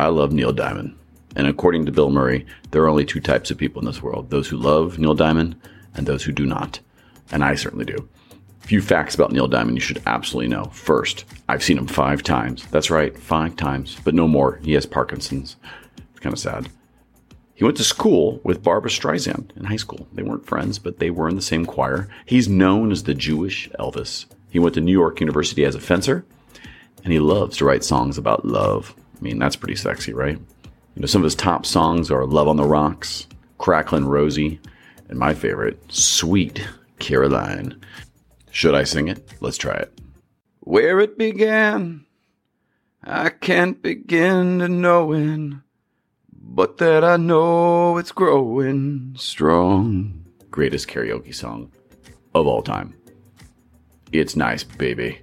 I love Neil Diamond. And according to Bill Murray, there are only two types of people in this world those who love Neil Diamond and those who do not. And I certainly do. A Few facts about Neil Diamond you should absolutely know. First, I've seen him five times. That's right, five times, but no more. He has Parkinson's. It's kind of sad. He went to school with Barbra Streisand in high school. They weren't friends, but they were in the same choir. He's known as the Jewish Elvis. He went to New York University as a fencer, and he loves to write songs about love. I mean, that's pretty sexy, right? You know, some of his top songs are Love on the Rocks, Cracklin' Rosie, and my favorite, Sweet Caroline. Should I sing it? Let's try it. Where it began, I can't begin to knowin', but that I know it's growing strong. Greatest karaoke song of all time. It's nice, baby.